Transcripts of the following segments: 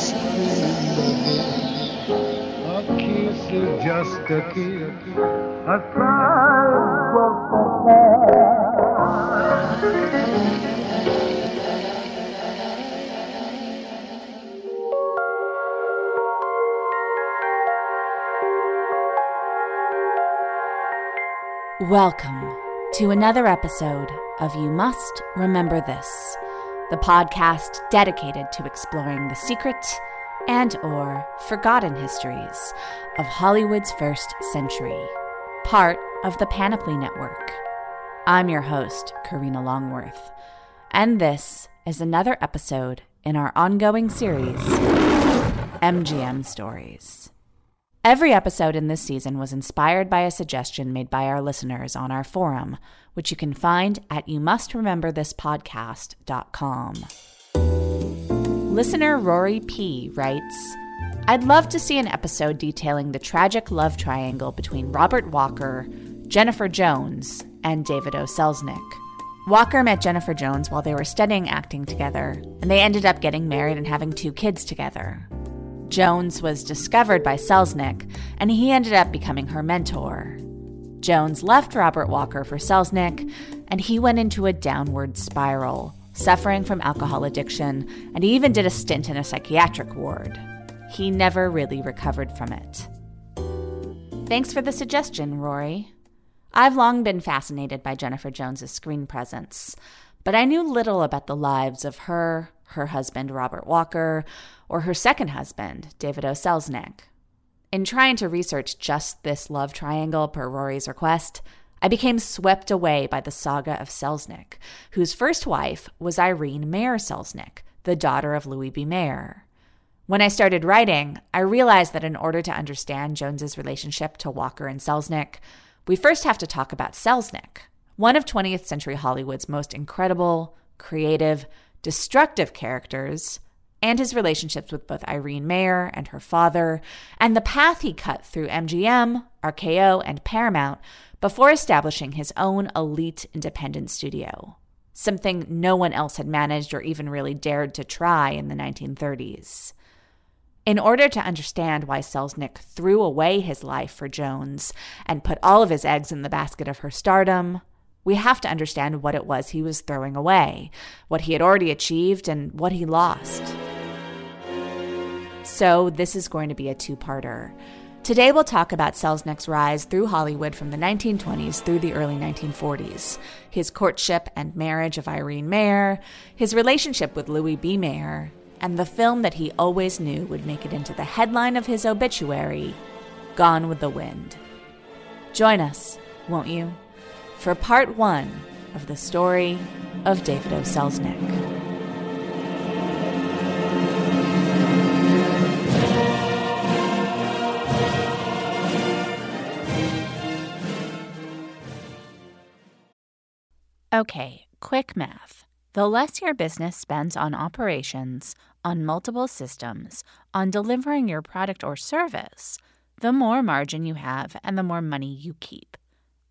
A kiss is just a kiss. A sigh Welcome to another episode of You Must Remember This, the podcast dedicated to exploring the secret and or forgotten histories of Hollywood's first century, part of the Panoply Network. I'm your host, Karina Longworth, and this is another episode in our ongoing series, MGM Stories. Every episode in this season was inspired by a suggestion made by our listeners on our forum, which you can find at youmust.remember.this.podcast.com. Listener Rory P. writes I'd love to see an episode detailing the tragic love triangle between Robert Walker, Jennifer Jones, and David O. Selznick. Walker met Jennifer Jones while they were studying acting together, and they ended up getting married and having two kids together. Jones was discovered by Selznick, and he ended up becoming her mentor. Jones left Robert Walker for Selznick, and he went into a downward spiral, suffering from alcohol addiction, and he even did a stint in a psychiatric ward. He never really recovered from it. Thanks for the suggestion, Rory. I've long been fascinated by Jennifer Jones's screen presence, but I knew little about the lives of her, her husband Robert Walker, or her second husband, David O. Selznick. In trying to research just this love triangle per Rory's request, I became swept away by the saga of Selznick, whose first wife was Irene Mayer Selznick, the daughter of Louis B. Mayer. When I started writing, I realized that in order to understand Jones's relationship to Walker and Selznick, we first have to talk about Selznick, one of 20th century Hollywood's most incredible, creative, destructive characters, and his relationships with both Irene Mayer and her father, and the path he cut through MGM, RKO, and Paramount before establishing his own elite independent studio, something no one else had managed or even really dared to try in the 1930s. In order to understand why Selznick threw away his life for Jones and put all of his eggs in the basket of her stardom, we have to understand what it was he was throwing away, what he had already achieved, and what he lost. So, this is going to be a two parter. Today, we'll talk about Selznick's rise through Hollywood from the 1920s through the early 1940s, his courtship and marriage of Irene Mayer, his relationship with Louis B. Mayer, and the film that he always knew would make it into the headline of his obituary Gone with the Wind. Join us, won't you, for part one of the story of David O. Selznick. Okay, quick math. The less your business spends on operations, on multiple systems, on delivering your product or service, the more margin you have and the more money you keep.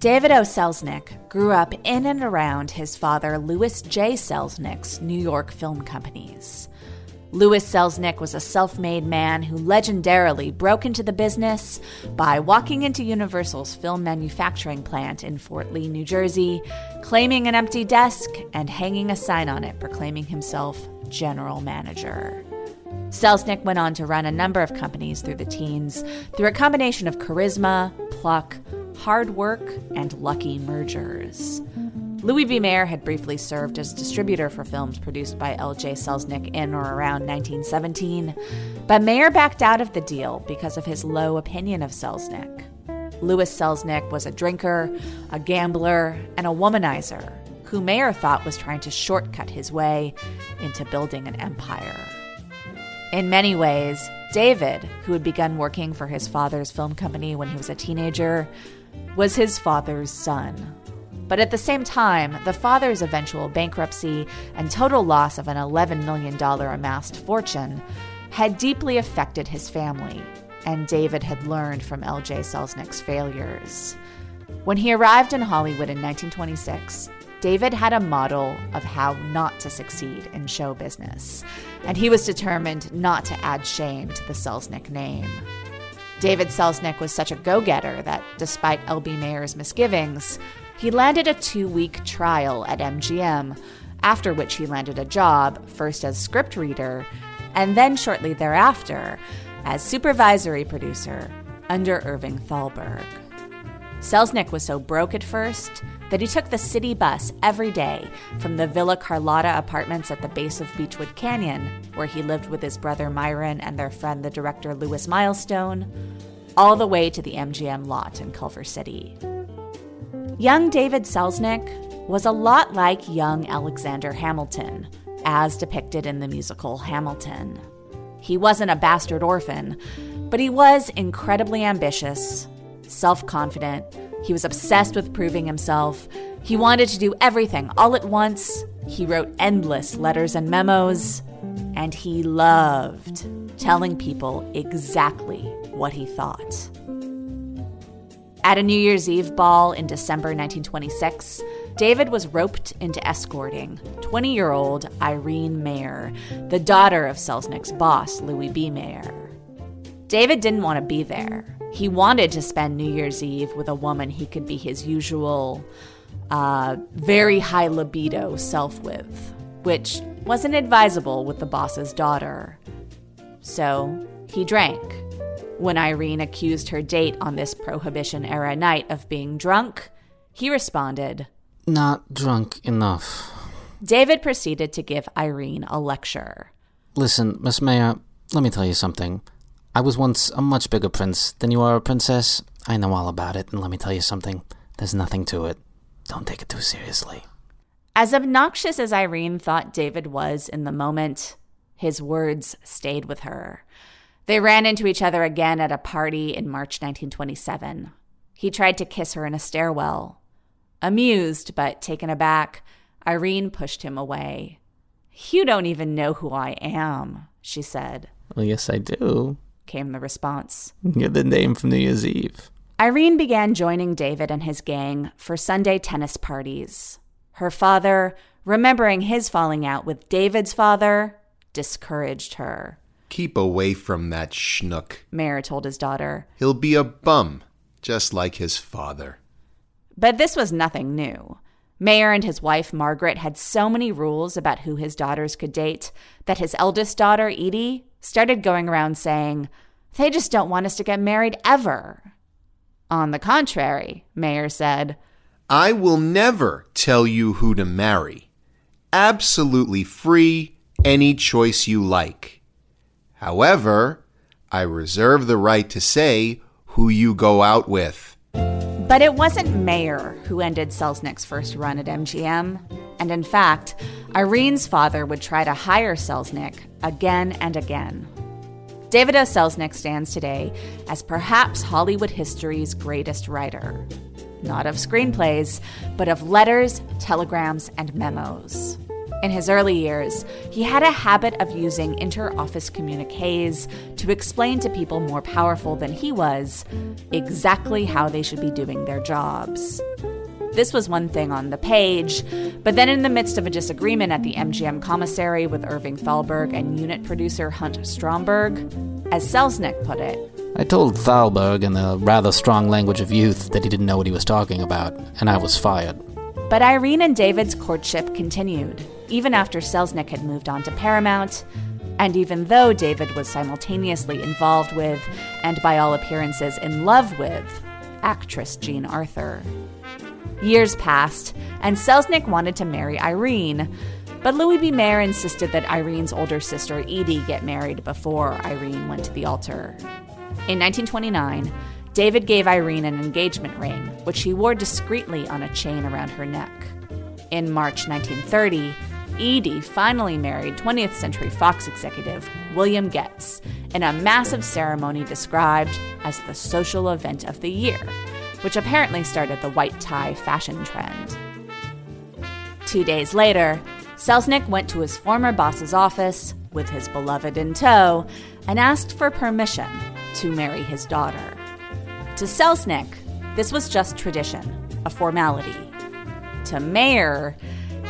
David O. Selznick grew up in and around his father Louis J. Selznick's New York film companies. Louis Selznick was a self made man who legendarily broke into the business by walking into Universal's film manufacturing plant in Fort Lee, New Jersey, claiming an empty desk and hanging a sign on it proclaiming himself general manager. Selznick went on to run a number of companies through the teens through a combination of charisma, pluck, hard work, and lucky mergers. Louis B. Mayer had briefly served as distributor for films produced by L.J. Selznick in or around 1917, but Mayer backed out of the deal because of his low opinion of Selznick. Louis Selznick was a drinker, a gambler, and a womanizer who Mayer thought was trying to shortcut his way into building an empire. In many ways, David, who had begun working for his father's film company when he was a teenager, was his father's son. But at the same time, the father's eventual bankruptcy and total loss of an $11 million amassed fortune had deeply affected his family, and David had learned from L.J. Selznick's failures. When he arrived in Hollywood in 1926, David had a model of how not to succeed in show business, and he was determined not to add shame to the Selznick name. David Selznick was such a go getter that, despite L.B. Mayer's misgivings, he landed a two week trial at MGM, after which he landed a job, first as script reader, and then shortly thereafter as supervisory producer under Irving Thalberg. Selznick was so broke at first that he took the city bus every day from the Villa Carlotta apartments at the base of Beachwood Canyon, where he lived with his brother Myron and their friend the director Louis Milestone, all the way to the MGM lot in Culver City. Young David Selznick was a lot like young Alexander Hamilton, as depicted in the musical Hamilton. He wasn't a bastard orphan, but he was incredibly ambitious, self confident. He was obsessed with proving himself. He wanted to do everything all at once. He wrote endless letters and memos. And he loved telling people exactly what he thought. At a New Year's Eve ball in December 1926, David was roped into escorting 20 year old Irene Mayer, the daughter of Selznick's boss, Louis B. Mayer. David didn't want to be there. He wanted to spend New Year's Eve with a woman he could be his usual, uh, very high libido self with, which wasn't advisable with the boss's daughter. So he drank when Irene accused her date on this Prohibition era night of being drunk, he responded, Not drunk enough. David proceeded to give Irene a lecture. Listen, Miss Mayer, let me tell you something. I was once a much bigger prince than you are a princess. I know all about it, and let me tell you something. There's nothing to it. don't take it too seriously. As obnoxious as Irene thought David was in the moment, his words stayed with her. They ran into each other again at a party in March 1927. He tried to kiss her in a stairwell. Amused but taken aback, Irene pushed him away. You don't even know who I am, she said. Well, yes, I do, came the response. You're the name from New Year's Eve. Irene began joining David and his gang for Sunday tennis parties. Her father, remembering his falling out with David's father, discouraged her. Keep away from that schnook, Mayer told his daughter. He'll be a bum, just like his father. But this was nothing new. Mayer and his wife, Margaret, had so many rules about who his daughters could date that his eldest daughter, Edie, started going around saying, They just don't want us to get married ever. On the contrary, Mayer said, I will never tell you who to marry. Absolutely free, any choice you like. However, I reserve the right to say who you go out with. But it wasn't Mayer who ended Selznick's first run at MGM. And in fact, Irene's father would try to hire Selznick again and again. David O. Selznick stands today as perhaps Hollywood history's greatest writer. Not of screenplays, but of letters, telegrams, and memos. In his early years, he had a habit of using inter-office communiques to explain to people more powerful than he was exactly how they should be doing their jobs. This was one thing on the page, but then in the midst of a disagreement at the MGM commissary with Irving Thalberg and unit producer Hunt Stromberg, as Selznick put it, I told Thalberg in the rather strong language of youth that he didn't know what he was talking about, and I was fired. But Irene and David's courtship continued, even after Selznick had moved on to Paramount, and even though David was simultaneously involved with, and by all appearances in love with, actress Jean Arthur. Years passed, and Selznick wanted to marry Irene, but Louis B. Mayer insisted that Irene's older sister Edie get married before Irene went to the altar. In 1929, David gave Irene an engagement ring, which he wore discreetly on a chain around her neck. In March 1930, Edie finally married 20th Century Fox executive William Goetz in a massive ceremony described as the social event of the year, which apparently started the white tie fashion trend. Two days later, Selznick went to his former boss's office with his beloved in tow and asked for permission to marry his daughter. To Selznick, this was just tradition, a formality. To Mayer,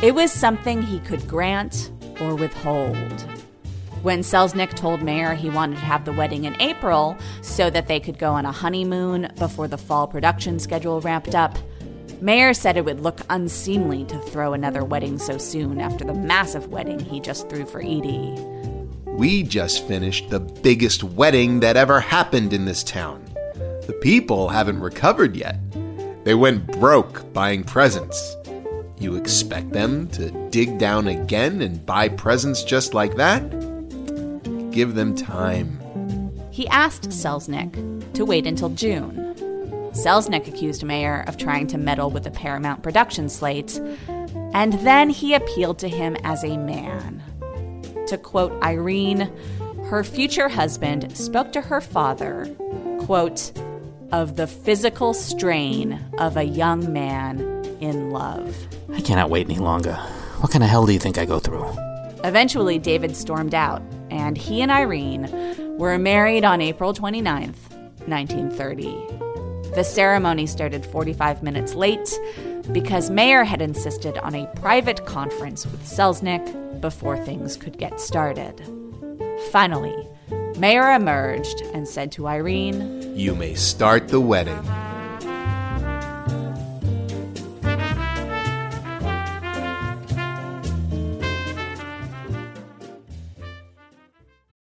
it was something he could grant or withhold. When Selznick told Mayer he wanted to have the wedding in April so that they could go on a honeymoon before the fall production schedule ramped up, Mayer said it would look unseemly to throw another wedding so soon after the massive wedding he just threw for Edie. We just finished the biggest wedding that ever happened in this town. The people haven't recovered yet. They went broke buying presents. You expect them to dig down again and buy presents just like that? Give them time. He asked Selznick to wait until June. Selznick accused Mayer of trying to meddle with the Paramount production slate, and then he appealed to him as a man. To quote Irene, her future husband spoke to her father, quote, of the physical strain of a young man in love. I cannot wait any longer. What kind of hell do you think I go through? Eventually, David stormed out, and he and Irene were married on April 29th, 1930. The ceremony started 45 minutes late because Mayer had insisted on a private conference with Selznick before things could get started. Finally, Mayer emerged and said to Irene, You may start the wedding.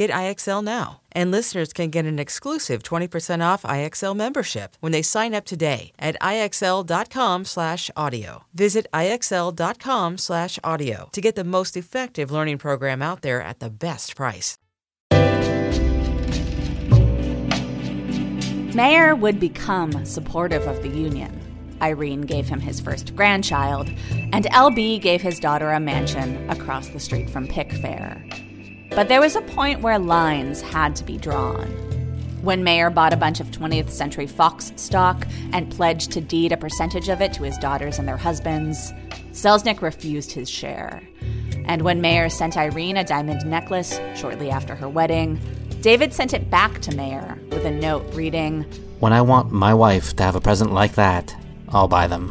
Get IXL now. And listeners can get an exclusive 20% off IXL membership when they sign up today at IXL.com/audio. Visit IXL.com/audio to get the most effective learning program out there at the best price. Mayer would become supportive of the union. Irene gave him his first grandchild, and LB gave his daughter a mansion across the street from Pickfair. But there was a point where lines had to be drawn. When Mayer bought a bunch of 20th Century Fox stock and pledged to deed a percentage of it to his daughters and their husbands, Selznick refused his share. And when Mayer sent Irene a diamond necklace shortly after her wedding, David sent it back to Mayer with a note reading When I want my wife to have a present like that, I'll buy them.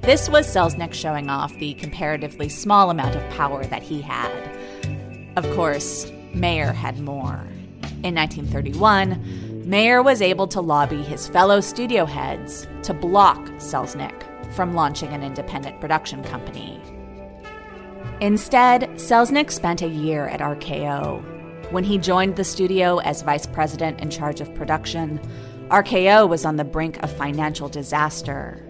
This was Selznick showing off the comparatively small amount of power that he had. Of course, Mayer had more. In 1931, Mayer was able to lobby his fellow studio heads to block Selznick from launching an independent production company. Instead, Selznick spent a year at RKO. When he joined the studio as vice president in charge of production, RKO was on the brink of financial disaster.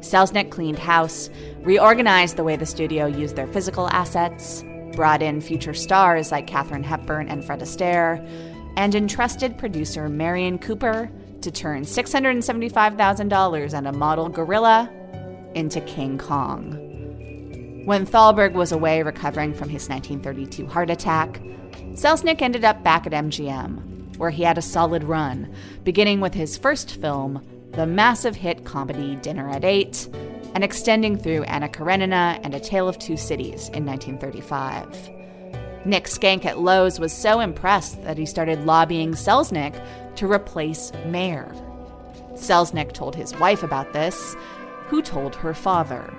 Selznick cleaned house, reorganized the way the studio used their physical assets, brought in future stars like Katharine Hepburn and Fred Astaire, and entrusted producer Merian Cooper to turn $675,000 and a model gorilla into King Kong. When Thalberg was away recovering from his 1932 heart attack, Selznick ended up back at MGM, where he had a solid run, beginning with his first film, the massive hit comedy Dinner at Eight, and extending through Anna Karenina and A Tale of Two Cities in 1935. Nick Schenck at Loew's was so impressed that he started lobbying Selznick to replace Mayer. Selznick told his wife about this, who told her father.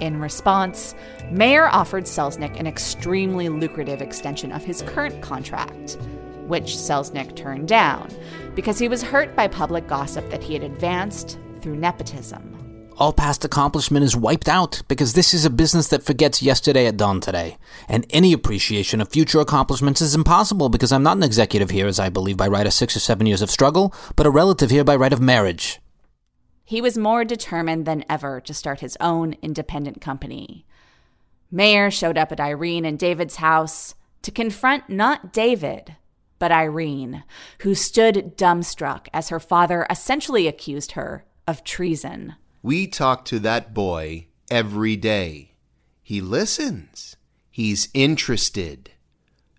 In response, Mayer offered Selznick an extremely lucrative extension of his current contract, which Selznick turned down because he was hurt by public gossip that he had advanced through nepotism. All past accomplishment is wiped out because this is a business that forgets yesterday at dawn today. And any appreciation of future accomplishments is impossible because I'm not an executive here, as I believe by right of six or seven years of struggle, but a relative here by right of marriage. He was more determined than ever to start his own independent company. Mayer showed up at Irene and David's house to confront not David, but Irene, who stood dumbstruck as her father essentially accused her of treason. We talk to that boy every day. He listens. He's interested.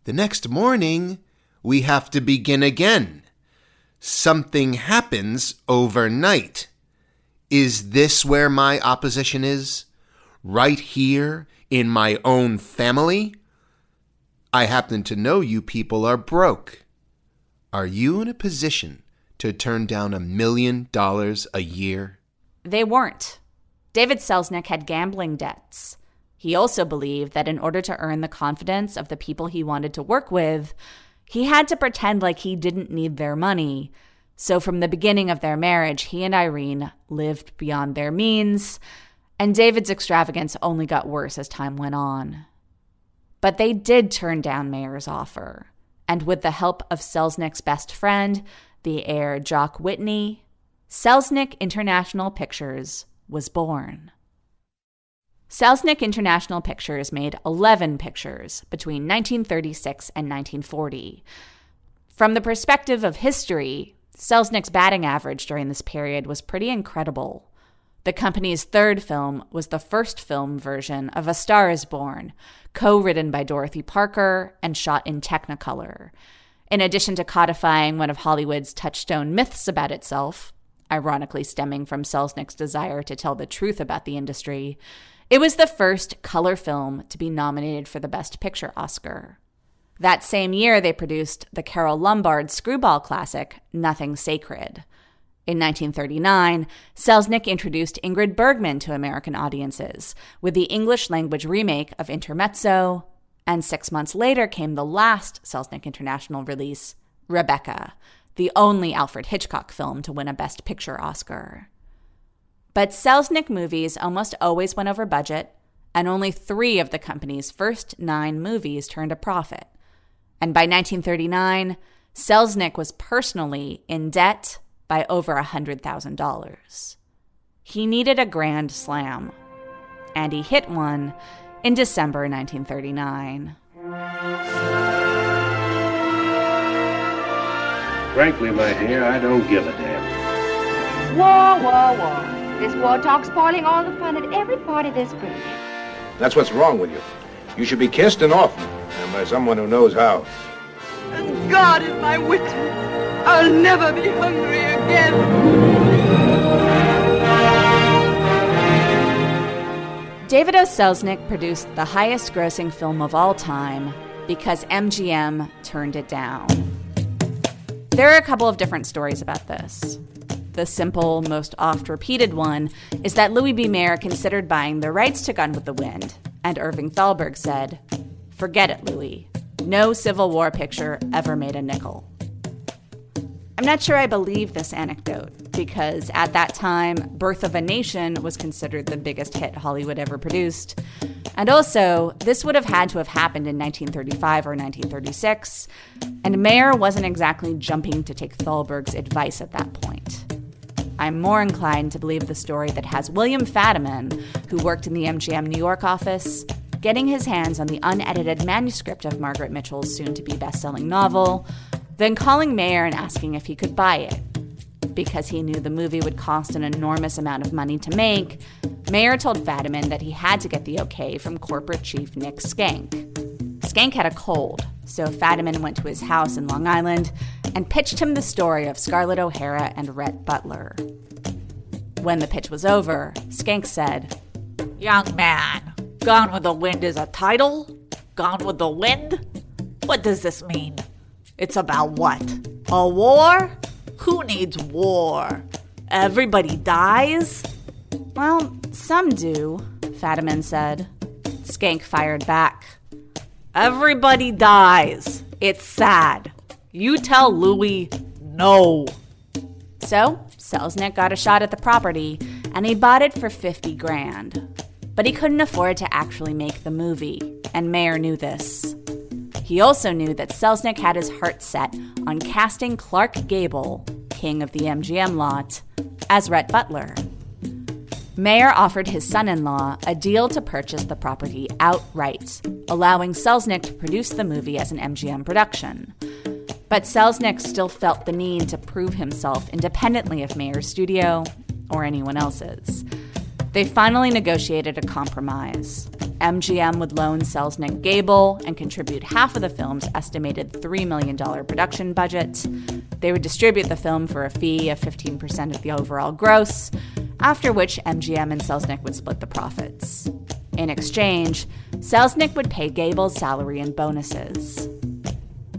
The next morning, we have to begin again. Something happens overnight. Is this where my opposition is? Right here in my own family? I happen to know you people are broke. Are you in a position to turn down a million dollars a year? They weren't. David Selznick had gambling debts. He also believed that in order to earn the confidence of the people he wanted to work with, he had to pretend like he didn't need their money. So from the beginning of their marriage, he and Irene lived beyond their means, and David's extravagance only got worse as time went on. But they did turn down Mayer's offer, and with the help of Selznick's best friend, the heir Jock Whitney, Selznick International Pictures was born. Selznick International Pictures made 11 pictures between 1936 and 1940. From the perspective of history, Selznick's batting average during this period was pretty incredible The company's third film was the first film version of A Star is Born, co written by Dorothy Parker and shot in Technicolor. In addition to codifying one of Hollywood's touchstone myths about itself, ironically stemming from Selznick's desire to tell the truth about the industry, it was the first color film to be nominated for the Best Picture Oscar. That same year, they produced the Carole Lombard screwball classic, Nothing Sacred. In 1939, Selznick introduced Ingrid Bergman to American audiences with the English language remake of Intermezzo, and six months later came the last Selznick International release, Rebecca, the only Alfred Hitchcock film to win a Best Picture Oscar. But Selznick movies almost always went over budget, and only three of the company's first nine movies turned a profit. And by 1939, Selznick was personally in debt by over $100,000. He needed a grand slam, and he hit one in December 1939. Frankly, my dear, I don't give a damn. War, war, war. This war talk's spoiling all the fun at every party this British. That's what's wrong with you. You should be kissed and often, and by someone who knows how. And God is my witness. I'll never be hungry again. David O. Selznick produced the highest grossing film of all time because MGM turned it down. There are a couple of different stories about this. The simple, most oft repeated one is that Louis B. Mayer considered buying the rights to Gone with the Wind, and Irving Thalberg said, Forget it, Louis. No Civil War picture ever made a nickel. I'm not sure I believe this anecdote because at that time, Birth of a Nation was considered the biggest hit Hollywood ever produced. And also, this would have had to have happened in 1935 or 1936, and Mayer wasn't exactly jumping to take Thalberg's advice at that point. I'm more inclined to believe the story that has William Fadiman, who worked in the MGM New York office, getting his hands on the unedited manuscript of Margaret Mitchell's soon to be best selling novel, then calling Mayer and asking if he could buy it. Because he knew the movie would cost an enormous amount of money to make, Mayer told Fadiman that he had to get the okay from corporate chief Nick Schenck. Schenck had a cold, so Fadiman went to his house in Long Island and pitched him the story of Scarlett O'Hara and Rhett Butler. When the pitch was over, Schenck said, Young man, Gone with the Wind is a title? Gone with the Wind? What does this mean? It's about what? A war? Who needs war? Everybody dies? Well, some do, Fadiman said. Schenck fired back. Everybody dies. It's sad. You tell Louis no. So, Selznick got a shot at the property, and he bought it for 50 grand. But he couldn't afford to actually make the movie, and Mayer knew this. He also knew that Selznick had his heart set on casting Clark Gable, king of the MGM lot, as Rhett Butler. Mayer offered his son in law a deal to purchase the property outright, allowing Selznick to produce the movie as an MGM production. But Selznick still felt the need to prove himself independently of Mayer's studio or anyone else's. They finally negotiated a compromise. MGM would loan Selznick Gable and contribute half of the film's estimated $3 million production budget. They would distribute the film for a fee of 15% of the overall gross, after which MGM and Selznick would split the profits. In exchange, Selznick would pay Gable's salary and bonuses.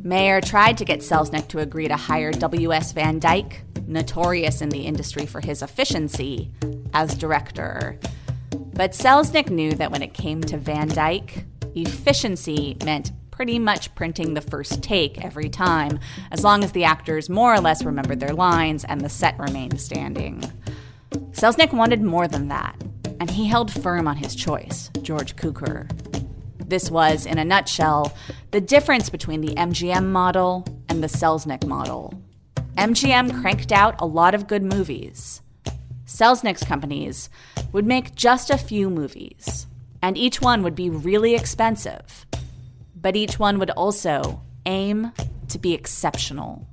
Mayer tried to get Selznick to agree to hire W.S. Van Dyke, notorious in the industry for his efficiency, as director. But Selznick knew that when it came to Van Dyke, efficiency meant pretty much printing the first take every time, as long as the actors more or less remembered their lines and the set remained standing. Selznick wanted more than that, and he held firm on his choice, George Cukor. This was, in a nutshell, the difference between the MGM model and the Selznick model. MGM cranked out a lot of good movies. Selznick's companies would make just a few movies, and each one would be really expensive. But each one would also aim to be exceptional.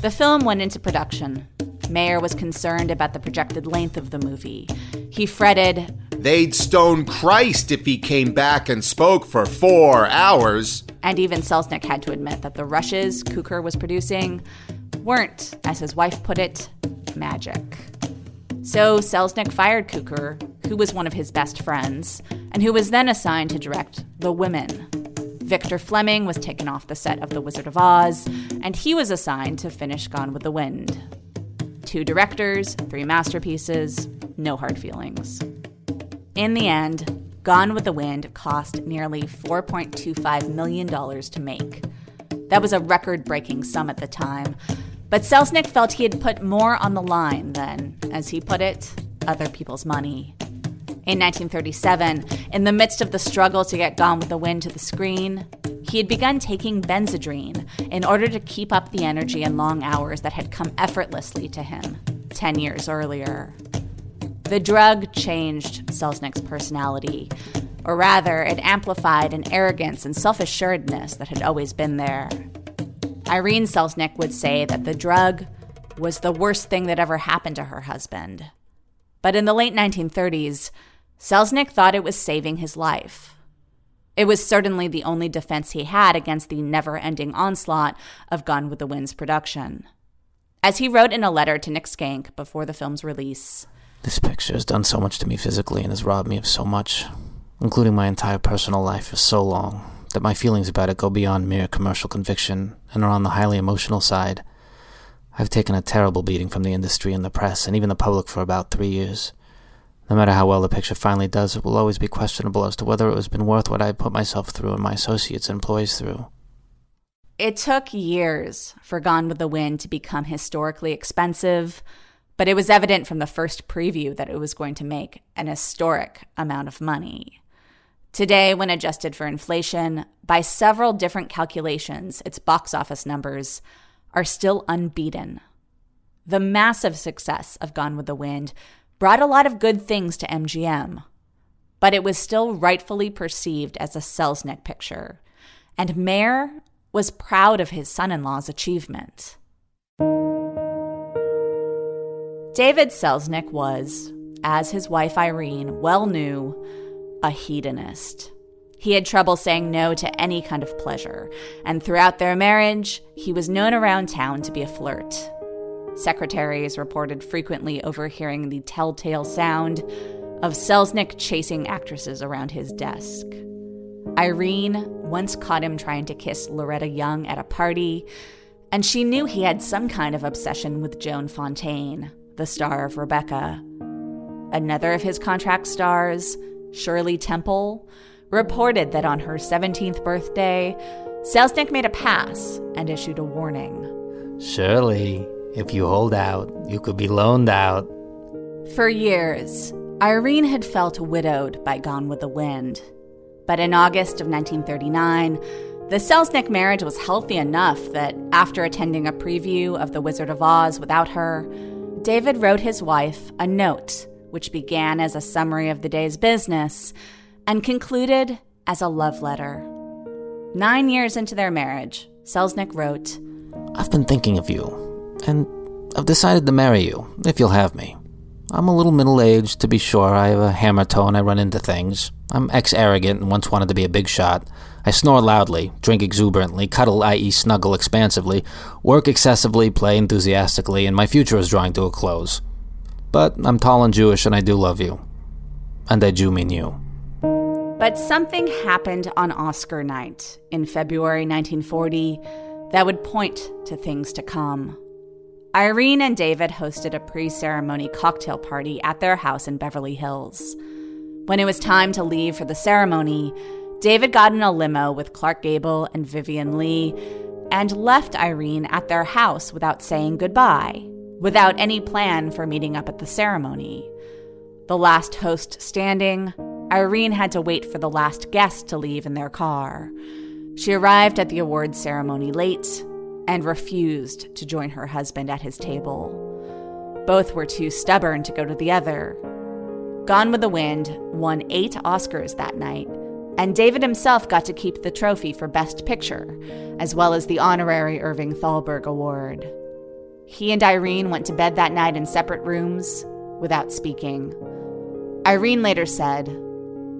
The film went into production. Mayer was concerned about the projected length of the movie. He fretted, They'd stone Christ if he came back and spoke for four hours. And even Selznick had to admit that the rushes Cukor was producing weren't, as his wife put it, magic. So Selznick fired Cukor, who was one of his best friends, and who was then assigned to direct The Women. Victor Fleming was taken off the set of The Wizard of Oz, and he was assigned to finish Gone with the Wind. Two directors, three masterpieces, no hard feelings. In the end, Gone with the Wind cost nearly $4.25 million to make. That was a record breaking sum at the time, but Selznick felt he had put more on the line than, as he put it, other people's money. In 1937, in the midst of the struggle to get Gone with the Wind to the screen, he had begun taking Benzedrine in order to keep up the energy and long hours that had come effortlessly to him 10 years earlier. The drug changed Selznick's personality, or rather, it amplified an arrogance and self assuredness that had always been there. Irene Selznick would say that the drug was the worst thing that ever happened to her husband. But in the late 1930s, Selznick thought it was saving his life. It was certainly the only defense he had against the never ending onslaught of Gone with the Wind's production. As he wrote in a letter to Nick Schenck before the film's release This picture has done so much to me physically and has robbed me of so much, including my entire personal life, for so long that my feelings about it go beyond mere commercial conviction and are on the highly emotional side. I've taken a terrible beating from the industry and the press and even the public for about three years. No matter how well the picture finally does, it will always be questionable as to whether it has been worth what I put myself through and my associates and employees through. It took years for Gone with the Wind to become historically expensive, but it was evident from the first preview that it was going to make an historic amount of money. Today, when adjusted for inflation, by several different calculations, its box office numbers are still unbeaten. The massive success of Gone with the Wind brought a lot of good things to MGM, but it was still rightfully perceived as a Selznick picture, and Mayer was proud of his son in law's achievement. David Selznick was, as his wife Irene well knew, a hedonist. He had trouble saying no to any kind of pleasure, and throughout their marriage, he was known around town to be a flirt. Secretaries reported frequently overhearing the telltale sound of Selznick chasing actresses around his desk. Irene once caught him trying to kiss Loretta Young at a party, and she knew he had some kind of obsession with Joan Fontaine, the star of Rebecca. Another of his contract stars, Shirley Temple, reported that on her 17th birthday, Selznick made a pass and issued a warning. Shirley, if you hold out, you could be loaned out. For years, Irene had felt widowed by Gone with the Wind. But in August of 1939, the Selznick marriage was healthy enough that after attending a preview of The Wizard of Oz without her, David wrote his wife a note which began as a summary of the day's business and concluded as a love letter. Nine years into their marriage, Selznick wrote I've been thinking of you, and I've decided to marry you, if you'll have me. I'm a little middle aged, to be sure. I have a hammer toe and I run into things. I'm ex arrogant and once wanted to be a big shot. I snore loudly, drink exuberantly, cuddle, i.e., snuggle expansively, work excessively, play enthusiastically, and my future is drawing to a close. But I'm tall and Jewish and I do love you. And I do mean you. But something happened on Oscar night in February 1940 that would point to things to come. Irene and David hosted a pre ceremony cocktail party at their house in Beverly Hills. When it was time to leave for the ceremony, David got in a limo with Clark Gable and Vivien Leigh and left Irene at their house without saying goodbye, without any plan for meeting up at the ceremony. The last host standing, Irene had to wait for the last guest to leave in their car. She arrived at the awards ceremony late and refused to join her husband at his table. Both were too stubborn to go to the other. Gone with the Wind won eight Oscars that night, and David himself got to keep the trophy for Best Picture, as well as the honorary Irving Thalberg Award. He and Irene went to bed that night in separate rooms without speaking. Irene later said,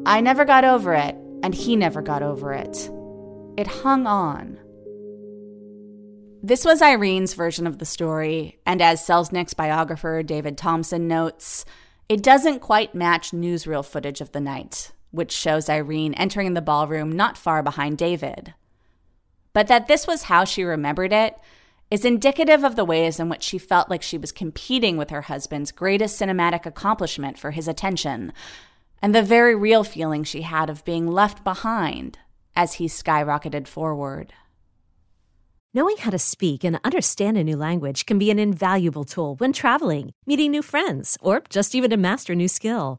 I never got over it, and he never got over it. It hung on. This was Irene's version of the story, and as Selznick's biographer David Thomson notes, it doesn't quite match newsreel footage of the night, which shows Irene entering the ballroom not far behind David. But that this was how she remembered it is indicative of the ways in which she felt like she was competing with her husband's greatest cinematic accomplishment for his attention, and the very real feeling she had of being left behind as he skyrocketed forward. Knowing how to speak and understand a new language can be an invaluable tool when traveling, meeting new friends, or just even to master a new skill.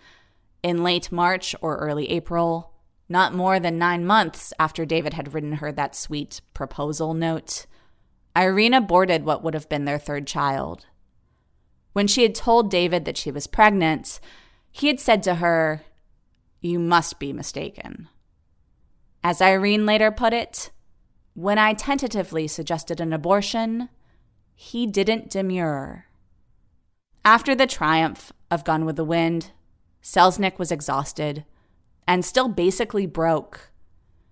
In late March or early April, not more than nine months after David had written her that sweet proposal note, Irene aborted what would have been their third child. When she had told David that she was pregnant, he had said to her, You must be mistaken. As Irene later put it, when I tentatively suggested an abortion, he didn't demur. After the triumph of Gone with the Wind, Selznick was exhausted and still basically broke.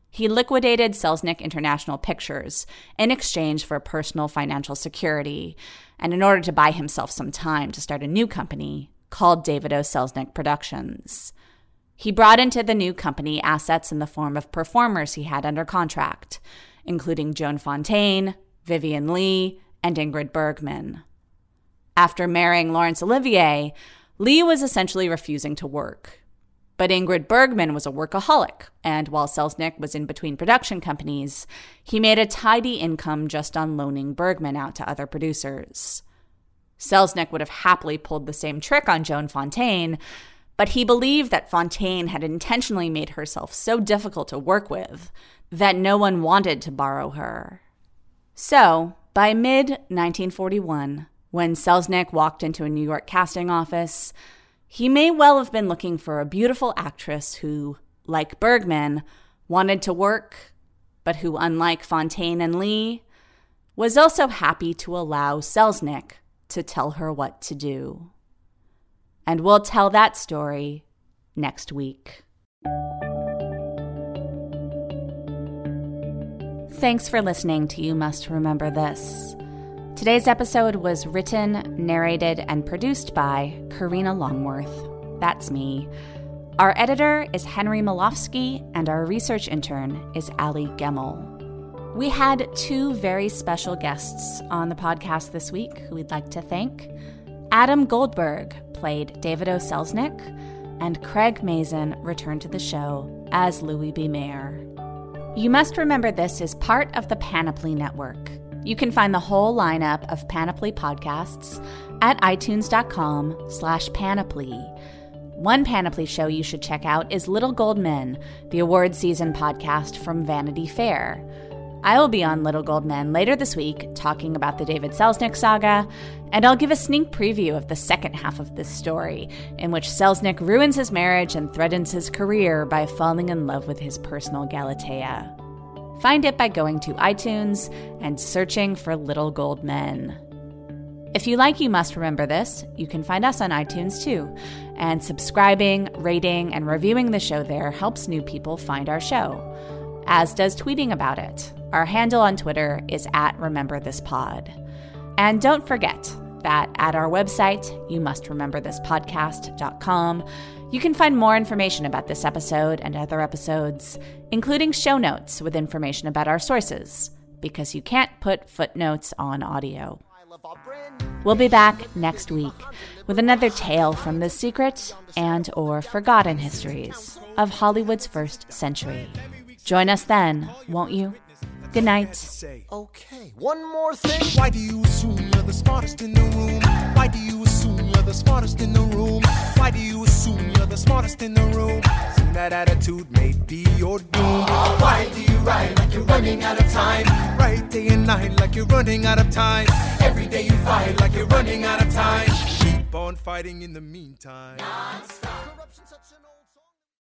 He liquidated Selznick International Pictures in exchange for personal financial security and in order to buy himself some time to start a new company called David O. Selznick Productions. He brought into the new company assets in the form of performers he had under contract, including Joan Fontaine, Vivien Leigh, and Ingrid Bergman. After marrying Laurence Olivier, Leigh was essentially refusing to work. But Ingrid Bergman was a workaholic, and while Selznick was in between production companies, he made a tidy income just on loaning Bergman out to other producers. Selznick would have happily pulled the same trick on Joan Fontaine, but he believed that Fontaine had intentionally made herself so difficult to work with that no one wanted to borrow her. So, by mid 1941, when Selznick walked into a New York casting office, he may well have been looking for a beautiful actress who, like Bergman, wanted to work, but who, unlike Fontaine and Leigh, was also happy to allow Selznick to tell her what to do. And we'll tell that story next week. Thanks for listening to You Must Remember This. Today's episode was written, narrated, and produced by Karina Longworth. That's me. Our editor is Henry Molofsky, and our research intern is Ali Gemmel. We had two very special guests on the podcast this week who we'd like to thank. Adam Goldberg played David O. Selznick, and Craig Mazin returned to the show as Louis B. Mayer. You must remember this is part of the Panoply Network. You can find the whole lineup of Panoply podcasts at itunes.com slash panoply. One Panoply show you should check out is Little Gold Men, the award season podcast from Vanity Fair. I will be on Little Gold Men later this week talking about the David Selznick saga, and I'll give a sneak preview of the second half of this story, in which Selznick ruins his marriage and threatens his career by falling in love with his personal Galatea. Find it by going to iTunes and searching for Little Gold Men. If you like You Must Remember This, you can find us on iTunes too. And subscribing, rating, and reviewing the show there helps new people find our show, as does tweeting about it. Our handle on Twitter is at Remember This Pod. And don't forget that at our website, you must remember You can find more information about this episode and other episodes, including show notes with information about our sources, because you can't put footnotes on audio. We'll be back next week with another tale from the secret and or forgotten histories of Hollywood's first century. Join us then, won't you? Good night. Okay, one more thing. Why do you assume you're the smartest in the room? Why do you assume you're the smartest in the room? Why do you assume you're the smartest in the room? Soon that attitude may be your doom. Why do you write like you're running out of time? Write day and night like you're running out of time. Every day you fight like you're running out of time. Keep on fighting in the meantime. Non-stop. Corruption such an